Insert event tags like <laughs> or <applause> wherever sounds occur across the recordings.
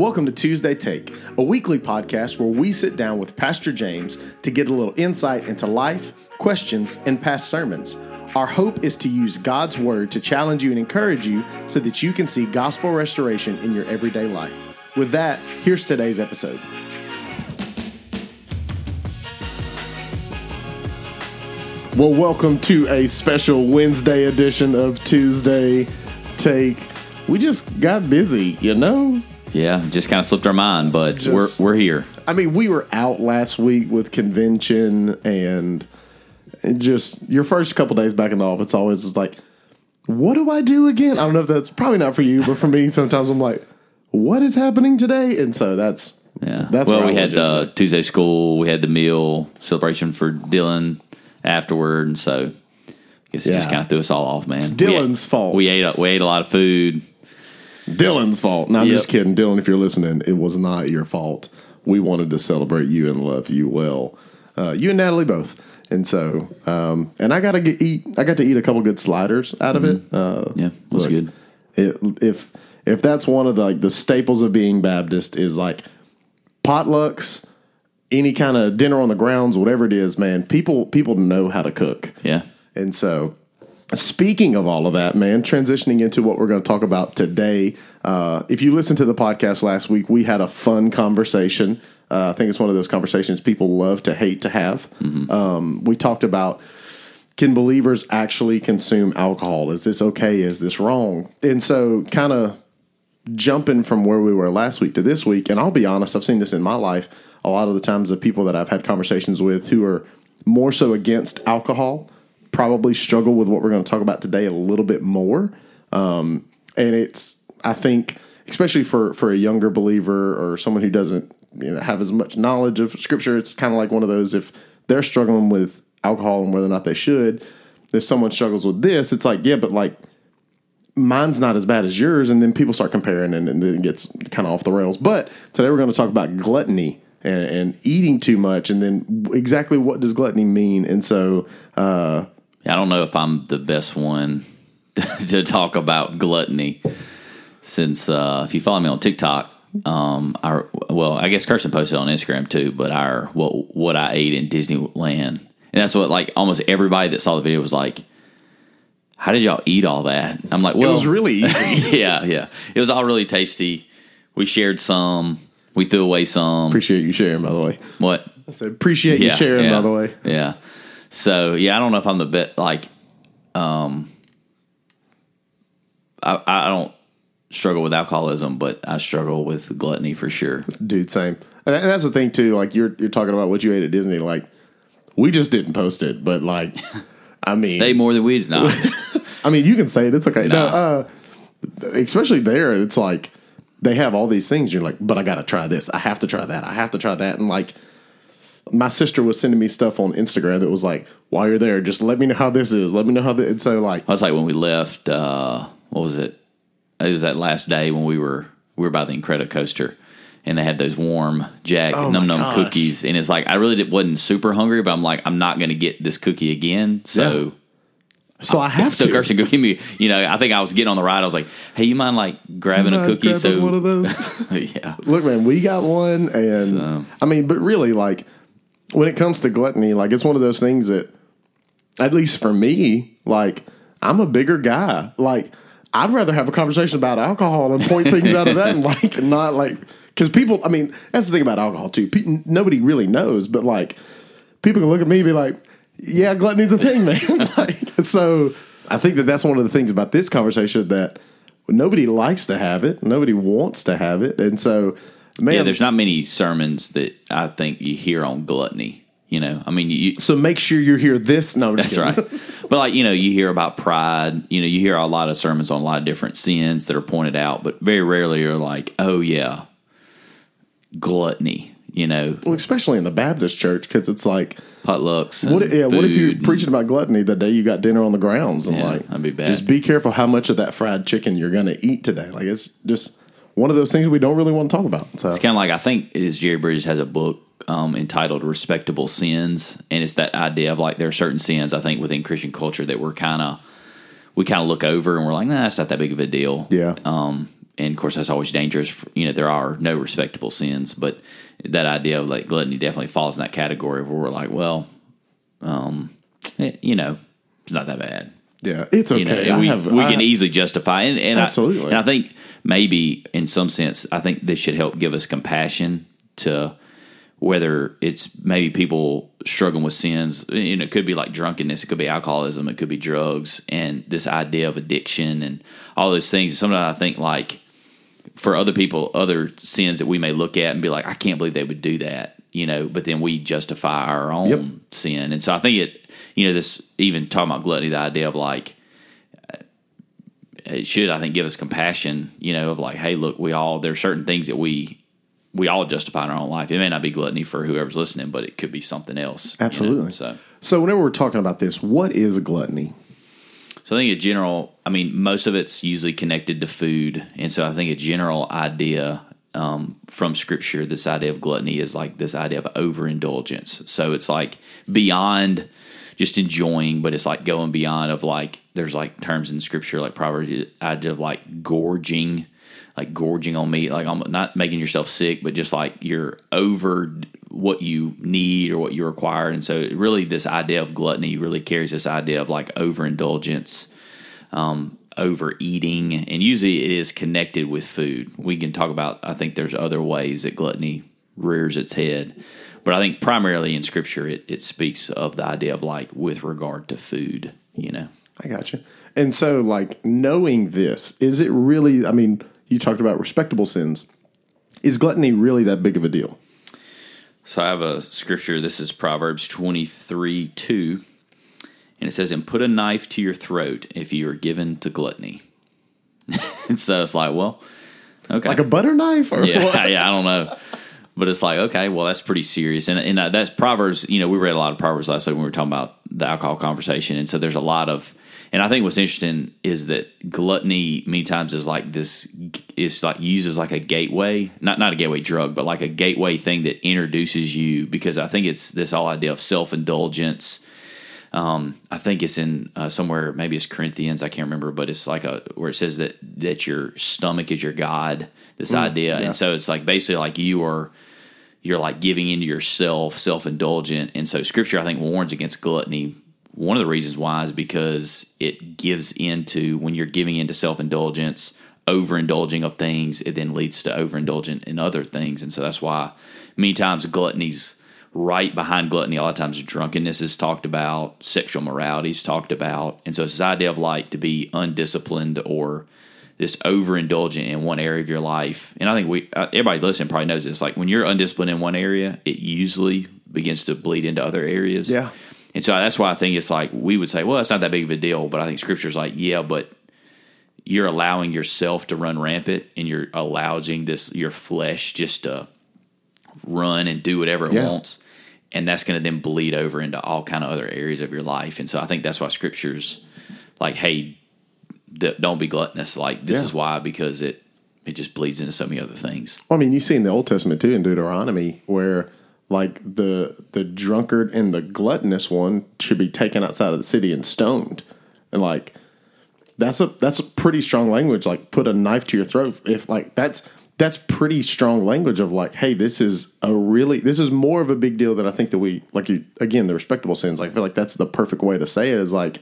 Welcome to Tuesday Take, a weekly podcast where we sit down with Pastor James to get a little insight into life, questions, and past sermons. Our hope is to use God's Word to challenge you and encourage you so that you can see gospel restoration in your everyday life. With that, here's today's episode. Well, welcome to a special Wednesday edition of Tuesday Take. We just got busy, you know? Yeah, just kind of slipped our mind, but Just- we're we're here. I mean, we were out last week with convention and just your first couple days back in the office always is like, what do I do again? I don't know if that's probably not for you, but for me, sometimes I'm like, what is happening today? And so that's Yeah. That's well, we had uh, Tuesday school. We had the meal celebration for Dylan afterward, and so I guess it just kind of threw us all off, man. It's Dylan's fault. We ate we ate a lot of food. Dylan's fault. No, I'm Yep. just kidding. Dylan, if you're listening, it was not your fault. We wanted to celebrate you and love you well. Uh, you and Natalie both. And so, um, and I got to get eat. I got to eat a couple good sliders out of it. Uh, Yeah, was good. it, if if that's one of the like the staples of being Baptist is like potlucks, any kind of dinner on the grounds, whatever it is, man. People people know how to cook. Yeah. And so, speaking of all of that, man, transitioning into what we're going to talk about today. Uh, if you listened to the podcast last week, we had a fun conversation. Uh, I think it's one of those conversations people love to hate to have. Um, we talked about can believers actually consume alcohol? Is this okay? Is this wrong? And so, kind of jumping from where we were last week to this week, and I'll be honest, I've seen this in my life a lot of the times the people that I've had conversations with who are more so against alcohol probably struggle with what we're going to talk about today a little bit more. Um, and it's, I think, especially for, for a younger believer or someone who doesn't you know, have as much knowledge of scripture, it's kind of like one of those if they're struggling with alcohol and whether or not they should, if someone struggles with this, it's like, yeah, but like mine's not as bad as yours, and then people start comparing, and, and then it gets kind of off the rails. But today we're going to talk about gluttony and, and eating too much, and then exactly what does gluttony mean. And so, uh, I don't know if I'm the best one <laughs> to talk about gluttony, since uh, if you follow me on TikTok, um, our well, I guess Kirsten posted on Instagram too, but our what what I ate in Disneyland, and that's what like almost everybody that saw the video was like, "How did y'all eat all that?" I'm like, "Well, it was really <laughs> easy. yeah, yeah, it was all really tasty. We shared some, we threw away some. appreciate you sharing, by the way. what? I said appreciate you sharing, yeah, by the way. Yeah. So yeah, I don't know if I'm the best. Like, um, I I don't struggle with alcoholism, but I struggle with gluttony for sure. Dude, same. And that's the thing too. Like you're you're talking about what you ate at Disney. Like we just didn't post it, but like, <laughs> I mean, They more than we did. No, <laughs> I mean, you can say it. It's okay. No, uh, especially there, it's like they have all these things. You're like, but I got to try this. I have to try that. I have to try that. And like, my sister was sending me stuff on Instagram that was like, while you're there, just let me know how this is. Let me know how this. And so like, I was like when we left. Uh, what was it? It was that last day when we were we were by the Incredicoaster. And they had those warm Jack Oh Num Num cookies, and it's like I really did, wasn't super hungry, but I'm like I'm not going to get this cookie again. So so I have So to. Kirsten go give me, you know, I think I was getting on the ride. I was like, "Hey, you mind like grabbing a cookie?" grabbing So one of those. <laughs> yeah, Look, man, we got one, and So- I mean, but really, like when it comes to gluttony, like it's one of those things that, at least for me, like I'm a bigger guy. Like I'd rather have a conversation about alcohol and point things out of that, and like <laughs> not like because people. I mean, that's the thing about alcohol too. Pe- nobody really knows, but like people can look at me and be like, "Yeah, gluttony's a thing, man." <laughs> like so, I think that that's one of the things about this conversation that nobody likes to have it, nobody wants to have it, and so. Man, yeah. There's not many sermons that I think you hear on gluttony. You know, I mean, you, So make sure you hear this. No, that's kidding. right. <laughs> but like you know, you hear about pride. You know, you hear a lot of sermons on a lot of different sins that are pointed out, but very rarely are like, "Oh yeah, gluttony." You know, Well, especially in the Baptist church, because it's like, potlucks. what? Yeah, what if you're preaching about gluttony the day you got dinner on the grounds? And Yeah, like, I'd be bad. Just be careful how much of that fried chicken you're going to eat today. Like, it's just one of those things we don't really want to talk about. So, It's kind of like I think is Jerry Bridges has a book um, entitled "Respectable Sins," and it's that idea of like there are certain sins I think within Christian culture that we're kind of we kind of look over and we're like, nah, that's not that big of a deal. Yeah. Um, and of course that's always dangerous. You know, there are no respectable sins, but that idea of like gluttony definitely falls in that category where we're like, well, um, eh, you know, it's not that bad. Yeah, it's okay. You know, we, have- we I- can easily justify and, and Absolutely. I, and I think maybe in some sense, I think this should help give us compassion to whether it's maybe people struggling with sins. You know, it could be like drunkenness, it could be alcoholism, it could be drugs, and this idea of addiction and all those things. Sometimes I think like for other people, other sins that we may look at and be like, I can't believe they would do that, you know, but then we justify our own Yep. sin. And so I think it, you know, this even talking about gluttony, the idea of like, it should, I think, give us compassion, you know, of like, hey, look, we all, there are certain things that we, we all justify in our own life. It may not be gluttony for whoever's listening, but it could be something else. you know? Absolutely. So, So whenever we're talking about this, what is gluttony? So I think a general, I mean, most of it's usually connected to food, and so I think a general idea um, from Scripture, this idea of gluttony is like this idea of overindulgence. So it's like beyond just enjoying, but it's like going beyond of like there's like terms in Scripture like Proverbs, idea of like gorging, like gorging on meat, like almost not making yourself sick, but just like you're over what you need or what you require. And so, really, this idea of gluttony really carries this idea of like overindulgence, um, overeating, and usually it is connected with food. We can talk about, I think there's other ways that gluttony rears its head. But I think primarily in scripture, it, it speaks of the idea of like with regard to food, you know. I got you. And so, like, knowing this, is it really, I mean, you talked about respectable sins. Is gluttony really that big of a deal? So I have a scripture. This is Proverbs 23 2. And it says, And put a knife to your throat if you are given to gluttony. <laughs> and so it's like, well, okay. Like a butter knife? Or yeah, what? <laughs> yeah, I don't know. But it's like, okay, well, that's pretty serious. And, and uh, that's Proverbs, you know, we read a lot of Proverbs last week when we were talking about the alcohol conversation. And so there's a lot of, and I think what's interesting is that gluttony many times is like this, is like uses like a gateway, not, not a gateway drug, but like a gateway thing that introduces you because I think it's this whole idea of self indulgence. Um, I think it's in uh, somewhere, maybe it's Corinthians, I can't remember, but it's like a where it says that that your stomach is your god. This idea, yeah. and so it's like basically like you are you're like giving into yourself, self indulgent, and so Scripture I think warns against gluttony. One of the reasons why is because it gives into when you're giving into self indulgence, overindulging of things, it then leads to overindulgent in other things, and so that's why many times gluttony's right behind gluttony. A lot of times drunkenness is talked about, sexual morality is talked about, and so it's this idea of like to be undisciplined or this overindulgent in one area of your life. And I think we uh, everybody listening probably knows this. Like when you're undisciplined in one area, it usually begins to bleed into other areas. Yeah. And so that's why I think it's like we would say, well, it's not that big of a deal. But I think Scripture's like, yeah, but you're allowing yourself to run rampant, and you're allowing this your flesh just to run and do whatever it Yeah. wants, and that's going to then bleed over into all kind of other areas of your life. And so I think that's why Scripture's like, hey, don't be gluttonous. Like this Yeah. is why because it it just bleeds into so many other things. Well, I mean, you see in the Old Testament too, in Deuteronomy, where like the the drunkard and the gluttonous one should be taken outside of the city and stoned, and like that's a that's a pretty strong language. Like put a knife to your throat. If like that's that's pretty strong language of like, hey, this is a really this is more of a big deal than I think that we like. You again, the respectable sins. Like, I feel like that's the perfect way to say it. Is like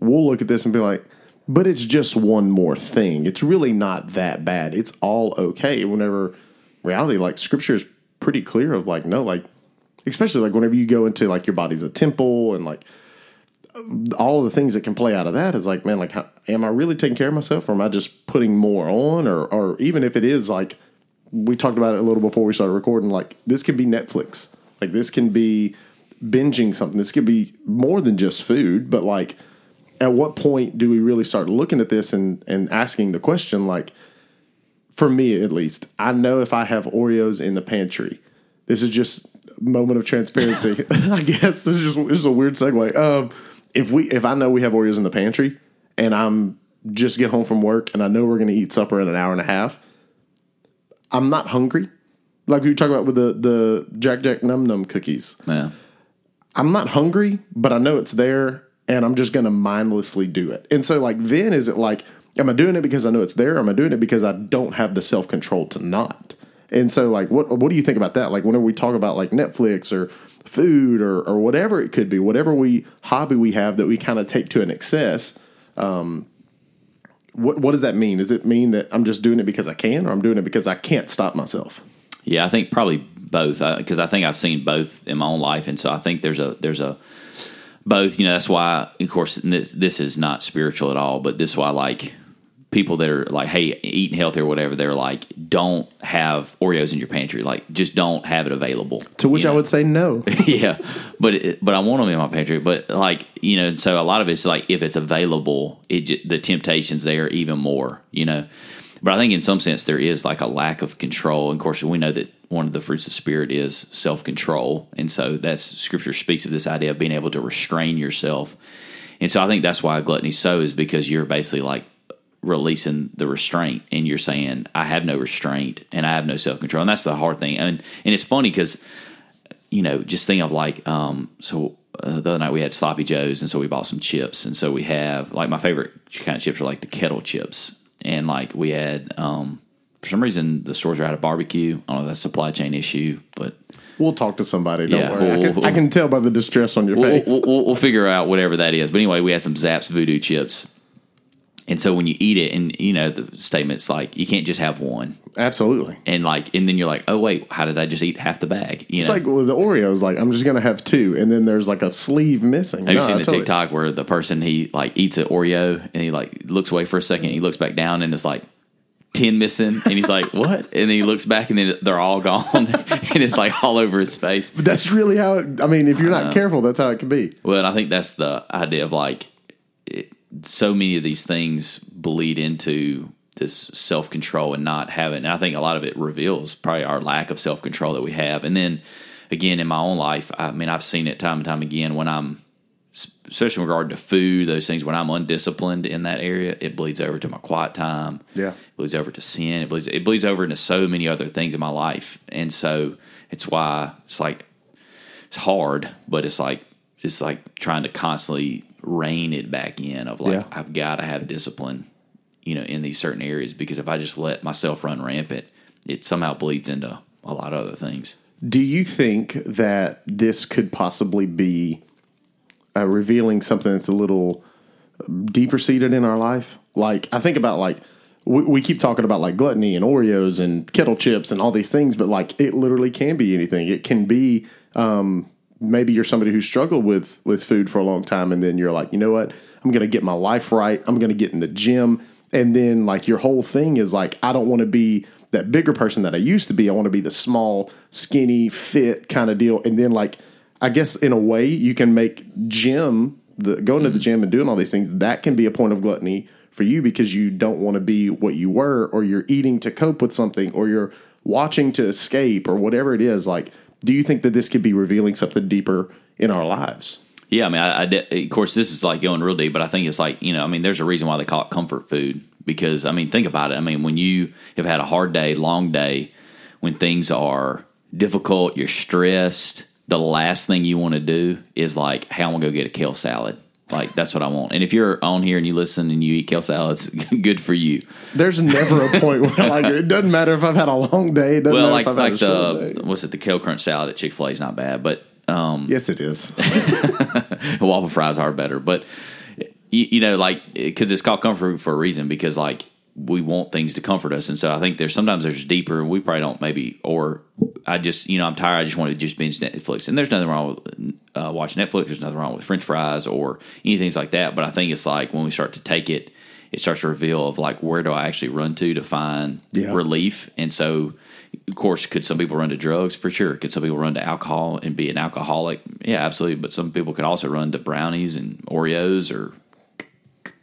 we'll look at this and be like, but it's just one more thing. It's really not that bad. It's all okay. Whenever reality, like scripture is pretty clear of like, no, like, especially like whenever you go into like your body's a temple and like all of the things that can play out of that is like, man, like, how, am I really taking care of myself or am I just putting more on? Or, or even if it is like, we talked about it a little before we started recording, like, this can be Netflix. Like, this can be binging something. This could be more than just food, but like, at what point do we really start looking at this and, and asking the question like for me at least i know if i have oreos in the pantry. This is just a moment of transparency <laughs> <laughs> i guess. This is just this is a weird segue. Um, if we if i know we have oreos in the pantry and i'm just get home from work and i know we're going to eat supper in an hour and a half i'm not hungry. Like we were talking about with the the jack jack num num cookies. Yeah. I'm not hungry, but I know it's there and I'm just going to mindlessly do it. And so like then is it like Am I doing it because I know it's there? Am I doing it because I don't have the self control to not? And so, like, what what do you think about that? Like, whenever we talk about like Netflix or food or or whatever it could be, whatever we hobby we have that we kind of take to an excess. Um, what what does that mean? Does it mean that I'm just doing it because I can, or I'm doing it because I can't stop myself? Yeah, I think probably both because I think I've seen both in my own life, and so I think there's a there's a both. You know, that's why, of course, this this is not spiritual at all, but this is why like people that are like, hey, eating healthy or whatever, they're like, don't have Oreos in your pantry. Like, just don't have it available. To which you I would say no. <laughs> yeah, but it, but I want them in my pantry. But like you know, so a lot of it's like if it's available, it the temptations there even more. You know, but I think in some sense there is like a lack of control. And of course, we know that one of the fruits of spirit is self control, and so that's Scripture speaks of this idea of being able to restrain yourself. And so I think that's why gluttony so is because you're basically like releasing the restraint and you're saying I have no restraint and I have no self control and that's the hard thing. And and it's funny because you know just think of like um so uh, the other night we had sloppy joes and so we bought some chips. And so we have like my favorite kind of chips are like the kettle chips. And like we had um for some reason the stores are out of barbecue I don't know if that's a supply chain issue but We'll talk to somebody. Don't Yeah, worry. I, we'll- can, we'll- I can tell by the distress on your we'll, face. we'll, we'll, we'll figure out whatever that is. But anyway, we had some Zapp's Voodoo chips. And so when you eat it, and you know, the statement's like, you can't just have one. Absolutely. And like, and then you're like, oh, wait, how did I just eat half the bag? You It's know, like with the Oreos. Like I'm just gonna have two, and then there's like a sleeve missing. have you No, seen I the TikTok where the person, he like eats an Oreo and he like looks away for a second, he looks back down and it's like, 10 missing and he's like <laughs> what and then he looks back and then they're all gone <laughs> and it's like all over his face But that's really how. It, I mean, if you're not careful, that's how it can be. Well, and I think that's the idea of like it, so many of these things bleed into this self control and not having. And I think a lot of it reveals probably our lack of self control that we have. And then again, in my own life, I mean, I've seen it time and time again when I'm, especially in regard to food, those things when I'm undisciplined in that area, it bleeds over to my quiet time. Yeah. it bleeds over to sin. It bleeds. It bleeds over into so many other things in my life, and so it's why it's like it's hard, but it's like it's like trying to constantly rein it back in of like Yeah. I've got to have discipline, you know, in these certain areas because if I just let myself run rampant, it somehow bleeds into a lot of other things. Do you think that this could possibly be uh, revealing something that's a little deeper seated in our life? Like, I think about like we, we keep talking about like gluttony and Oreos and kettle chips and all these things, but like it literally can be anything. It can be um, maybe you're somebody who struggled with with food for a long time, and then you're like, you know what? I'm going to get my life right. I'm going to get in the gym, and then like your whole thing is like, I don't want to be that bigger person that I used to be. I want to be the small, skinny, fit kind of deal. And then like, I guess in a way, you can make gym the going to the mm-hmm. gym and doing all these things. That can be a point of gluttony for you because you don't want to be what you were, or you're eating to cope with something, or you're watching to escape, or whatever it is. Like, do you think that this could be revealing something deeper in our lives? Yeah, I mean, I, I de- of course this is like going real deep, but I think it's like you know, I mean, there's a reason why they call it comfort food because I mean, think about it. I mean, when you have had a hard day, long day, when things are difficult, you're stressed. The last thing you want to do is like, hey, I'm gonna go get a kale salad. Like that's what I want. And if you're on here and you listen and you eat kale salads, <laughs> good for you. There's never a point where like it doesn't matter if I've had a long day. It doesn't Well, matter like if I've had like a short the day. what's it, the kale crunch salad at Chick Fil A is not bad, but um, Yes, it is. <laughs> waffle fries are better, but you, you know, like because it's called comfort food for a reason because like we want things to comfort us, and so I think there's sometimes there's deeper, and we probably don't maybe, or I just you know I'm tired, I just want to just binge Netflix, and there's nothing wrong with uh, watching Netflix, there's nothing wrong with French fries or anything like that, but I think it's like when we start to take it. It starts to reveal of like where do I actually run to to find Yeah. relief, and so of course, could some people run to drugs? For sure. Could some people run to alcohol and be an alcoholic? Yeah, absolutely. But some people could also run to brownies and Oreos or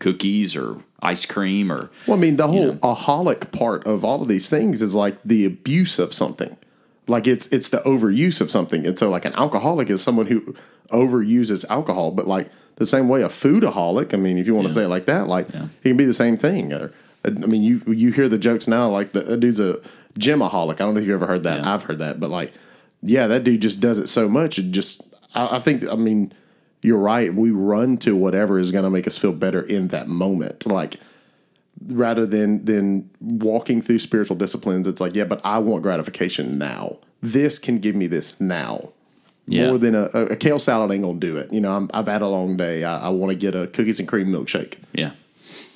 cookies or ice cream or Well, I mean, the whole know. aholic part of all of these things is like the abuse of something. Like it's it's the overuse of something. And so like an alcoholic is someone who overuses alcohol, but like the same way a foodaholic, I mean, if you want to say it like that, like it can be the same thing. Or I mean, you you hear the jokes now like the dude's a gymaholic. I don't know if you've ever heard that. Yeah. I've heard that, but like yeah, that dude just does it so much. It just I, I think I mean you're right. We run to whatever is going to make us feel better in that moment. Like rather than than walking through spiritual disciplines. It's like, yeah, but I want gratification now. This can give me this now. Yeah. More than a, a, kale salad ain't gonna do it. You know, I'm, I've had a long day. I, I want to get a cookies and cream milkshake. Yeah.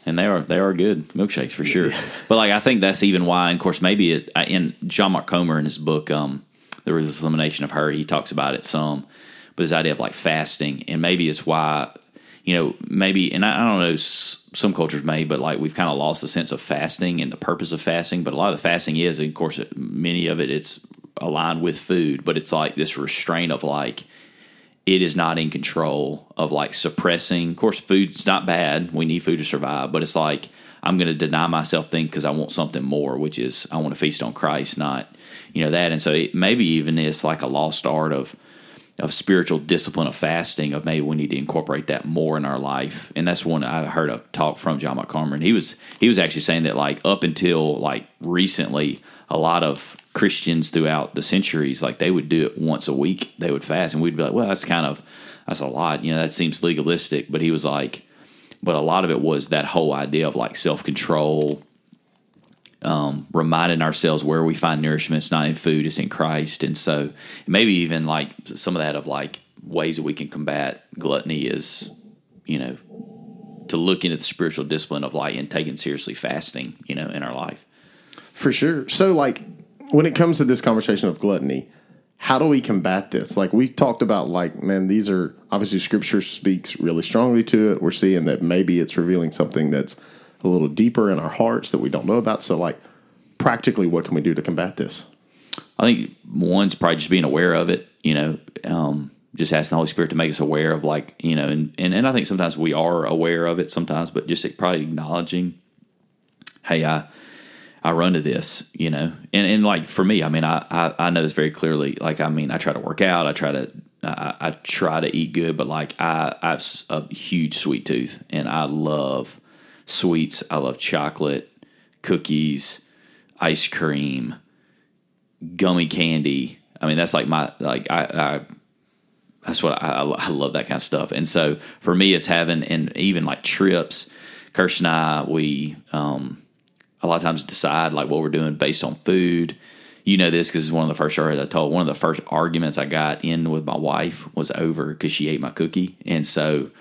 And they are they are good milkshakes for sure. But like I think that's even why, and of course, maybe it in John Mark Comer in his book, um, The Ruthless Elimination of Hurry," He talks about it some, but this idea of like fasting, and maybe it's why you know maybe, and I, I don't know, some cultures may, but like we've kind of lost the sense of fasting and the purpose of fasting. But a lot of the fasting is, of course, many of it it's aligned with food, but it's like this restraint of like it is not in control of like suppressing. Of course, food's not bad. We need food to survive, but it's like I'm going to deny myself things because I want something more, which is I want to feast on Christ, not you know that. And so it, maybe even it's like a lost art of of spiritual discipline of fasting. Of maybe we need to incorporate that more in our life. And that's one I heard a talk from John Mark Comer. He was he was actually saying that like up until like recently, a lot of Christians throughout the centuries, like they would do it once a week. They would fast, and we'd be like, "Well, that's kind of that's a lot." You know, that seems legalistic. But he was like, but a lot of it was that whole idea of like self control, um, reminding ourselves where we find nourishment. It's not in food; it's in Christ. And so maybe even like some of that of like ways that we can combat gluttony is, you know, to look into the spiritual discipline of like and taking seriously fasting. You know, in our life. For sure. So, like, when it comes to this conversation of gluttony, how do we combat this? Like, we talked about, like, man, these are obviously scripture speaks really strongly to it. We're seeing that maybe it's revealing something that's a little deeper in our hearts that we don't know about. So, like, practically, what can we do to combat this? I think one's probably just being aware of it, you know, um, just asking the Holy Spirit to make us aware of like, you know, and, and, and I think sometimes we are aware of it sometimes, but just probably acknowledging, hey, I, I run to this, you know, and, and like for me, I mean, I, I, I know this very clearly. Like, I mean, I try to work out, I try to, I, I try to eat good, but like I, I have a huge sweet tooth and I love sweets. I love chocolate, cookies, ice cream, gummy candy. I mean, that's like my like I, I that's what I, I love that kind of stuff. And so for me, it's having and even like trips. Kirsten and I, we um, a lot of times decide like what we're doing based on food. You know this because it's one of the first stories I told. One of the first arguments I got in with my wife was over because she ate my cookie, and so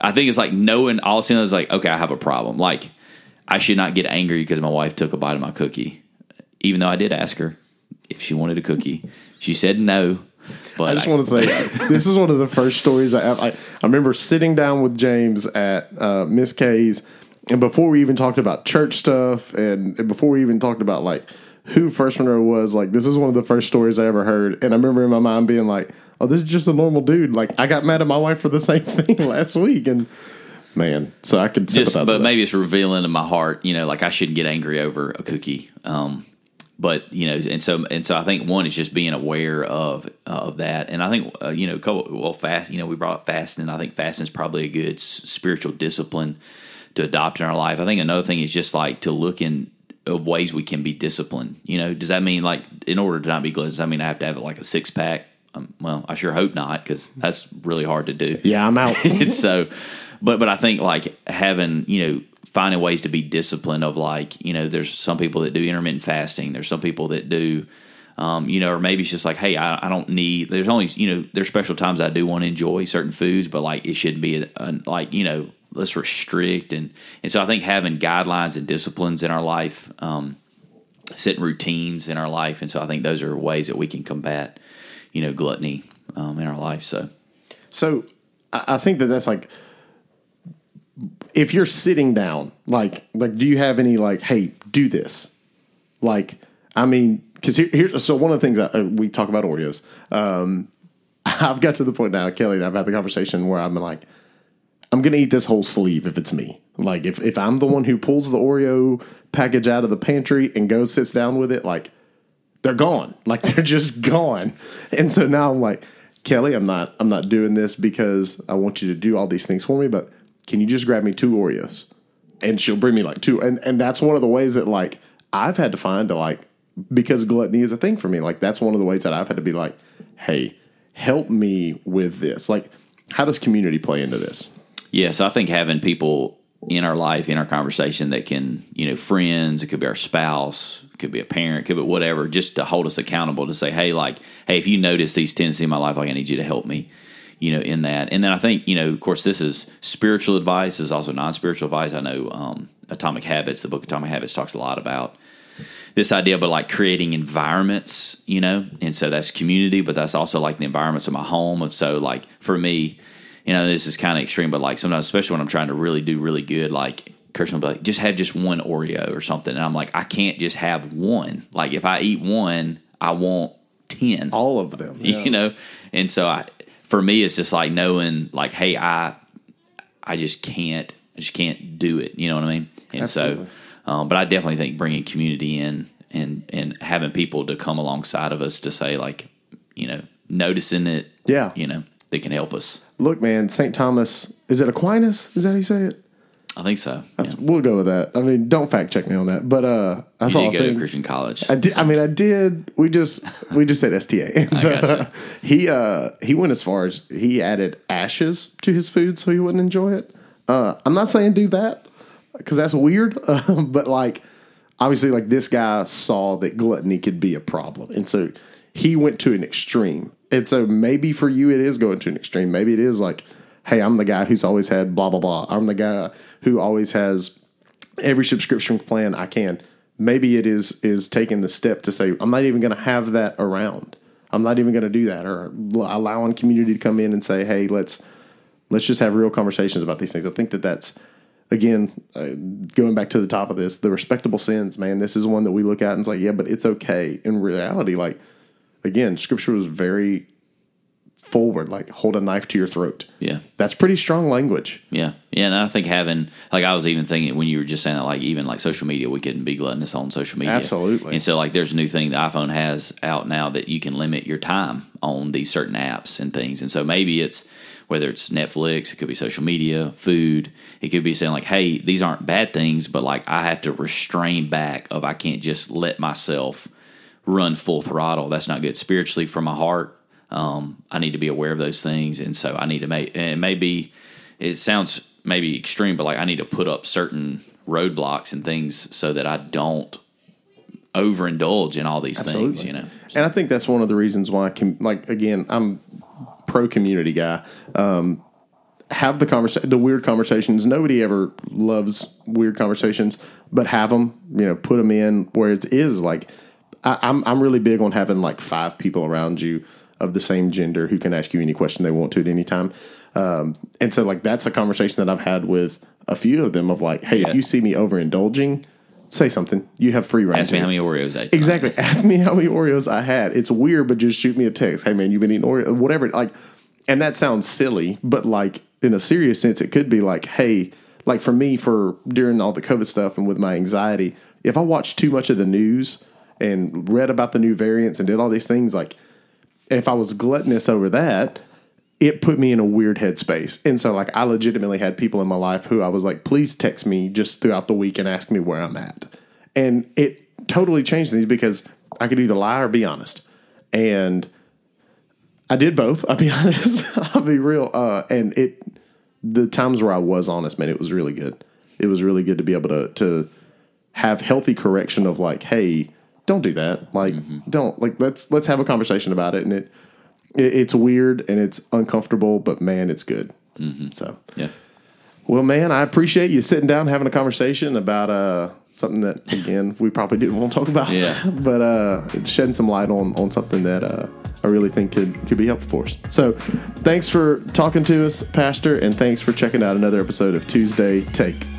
I think it's like knowing all of a sudden it's like okay, I have a problem. Like I should not get angry because my wife took a bite of my cookie, even though I did ask her if she wanted a cookie. She said no. But I just want to say <laughs> this is one of the first stories I have. I, I remember sitting down with James at uh, Miss K's, and before we even talked about church stuff, and, and before we even talked about like who First Monroe was, like this is one of the first stories I ever heard. And I remember in my mind being like, "Oh, this is just a normal dude." Like I got mad at my wife for the <laughs> same thing last week, and man, so I could just, but maybe it's revealing in my heart, you know, like I shouldn't get angry over a cookie. Um, but you know, and so and so, I think one is just being aware of uh, of that, and I think uh, you know, couple, well, fast. You know, we brought up fasting, and I think fasting is probably a good s- spiritual discipline to adopt in our life. I think another thing is just like to look in of ways we can be disciplined. You know, does that mean like in order to not be gluttonous, I mean I have to have like a six pack? Um, well, I sure hope not because that's really hard to do. yeah, I'm out. <laughs> so but but I think like having you know finding ways to be disciplined of like you know there's some people that do intermittent fasting there's some people that do um, you know or maybe it's just like hey I, I don't need there's only you know there's special times I do want to enjoy certain foods but like it shouldn't be a, a, like you know let's restrict and and so I think having guidelines and disciplines in our life um, setting routines in our life and so I think those are ways that we can combat you know gluttony um, in our life so So I I think that that's like if you're sitting down, like like do you have any like, hey, do this? Like, I mean, because here, here's so one of the things that uh, we talk about Oreos. Um, <laughs> I've got to the point now, Kelly, and I've had the conversation where I'm like, I'm gonna eat this whole sleeve if it's me. Like if if I'm the one who pulls the Oreo package out of the pantry and goes sits down with it, like they're gone. Like they're just <laughs> gone. And so now I'm like, Kelly, I'm not I'm not doing this because I want you to do all these things for me, but can you just grab me two Oreos? And she'll bring me like two. And and that's one of the ways that like I've had to find to like because gluttony is a thing for me. Like that's one of the ways that I've had to be like, hey, help me with this. Like, how does community play into this? Yeah, so I think having people in our life, in our conversation that can, you know, friends, it could be our spouse, it could be a parent, could be whatever, just to hold us accountable to say, hey, like, hey, if you notice these tendencies in my life, like I need you to help me, you know, in that. And then I think, you know, of course, this is spiritual advice, this is also non spiritual advice. I know um, Atomic Habits, the book Atomic Habits talks a lot about this idea, but like creating environments, you know, and so that's community, but that's also like the environments of my home. And so, like, for me, you know, this is kind of extreme, but like sometimes, especially when I'm trying to really do really good, like Kirsten will be like, just have just one Oreo or something. And I'm like, I can't just have one. Like if I eat one, I want 10. All of them. <laughs> Yeah. You know? And so I, for me, it's just like knowing like, hey, I, I just can't, I just can't do it. You know what I mean? And Absolutely. so, um, but I definitely think bringing community in and, and having people to come alongside of us to say like, you know, noticing it, Yeah. you know, they can help us. Look, man, St. Thomas, is it Aquinas? Is that how you say it? I think so. That's, We'll go with that. I mean, don't fact check me on that. But uh, I You saw did a go to. Christian college. I did. I mean, I did. We just we just said STA. <laughs> <laughs> So gotcha. <laughs> he uh he went as far as he added ashes to his food so he wouldn't enjoy it. Uh, I'm not saying do that because that's weird. Uh, but like, obviously, like this guy saw that gluttony could be a problem, and so he went to an extreme. And so maybe for you it is going to an extreme. Maybe it is like, hey, I'm the guy who's always had blah blah blah. I'm the guy who always has every subscription plan I can. Maybe it is is taking the step to say I'm not even going to have that around. I'm not even going to do that, or allowing community to come in and say, hey, let's let's just have real conversations about these things. I think that that's again uh, going back to the top of this, the respectable sins. Man, this is one that we look at and it's like, yeah, but it's okay. In reality, like again, Scripture was very forward, like hold a knife to your throat. yeah. That's pretty strong language. Yeah. Yeah. And I think having, like, I was even thinking when you were just saying that, like, even like social media, we couldn't be gluttonous on social media. Absolutely. And so, like, there's a new thing the iPhone has out now that you can limit your time on these certain apps and things. And so maybe it's, whether it's Netflix, it could be social media, food. It could be saying like, "Hey, these aren't bad things, but like I have to restrain back of I can't just let myself run full throttle. That's not good spiritually for my heart. Um, I need to be aware of those things, and so I need to make. And maybe it sounds maybe extreme, but like I need to put up certain roadblocks and things so that I don't overindulge in all these things. You know, And I think that's one of the reasons why, com- like again, I'm pro community guy. Um, have the conversation, the weird conversations. Nobody ever loves weird conversations, but have them. You know, put them in where it is like. I, I'm I'm really big on having like five people around you of the same gender who can ask you any question they want to at any time. Um, and so like that's a conversation that I've had with a few of them of like, hey, Yeah. if you see me overindulging, say something. You have free reign. ask me how many Oreos I. Exactly. <laughs> Ask me how many Oreos I had. It's weird, but just shoot me a text. Hey man, you've been eating Oreo, whatever. Like, and that sounds silly, but like in a serious sense, it could be like, hey, like for me, for during all the COVID stuff and with my anxiety, if I watch too much of the news and read about the new variants and did all these things, like if I was gluttonous over that, it put me in a weird headspace. And so, like, I legitimately had people in my life who I was like, please text me just throughout the week and ask me where I'm at. And it totally changed things because I could either lie or be honest. And I did both. I'll be <laughs> honest. I'll be real. Uh, and it, the times where I was honest, man, it was really good. It was really good to be able to, to have healthy correction of like, hey, don't do that. Like, don't like let's let's have a conversation about it. And it, it it's weird and it's uncomfortable, but man, it's good. So, Yeah. well, man, I appreciate you sitting down having a conversation about uh something that <laughs> again we probably didn't want to talk about. Yeah. <laughs> but uh, shedding some light on on something that uh, I really think could could be helpful for us. So, thanks for talking to us, Pastor, and thanks for checking out another episode of Tuesday Take.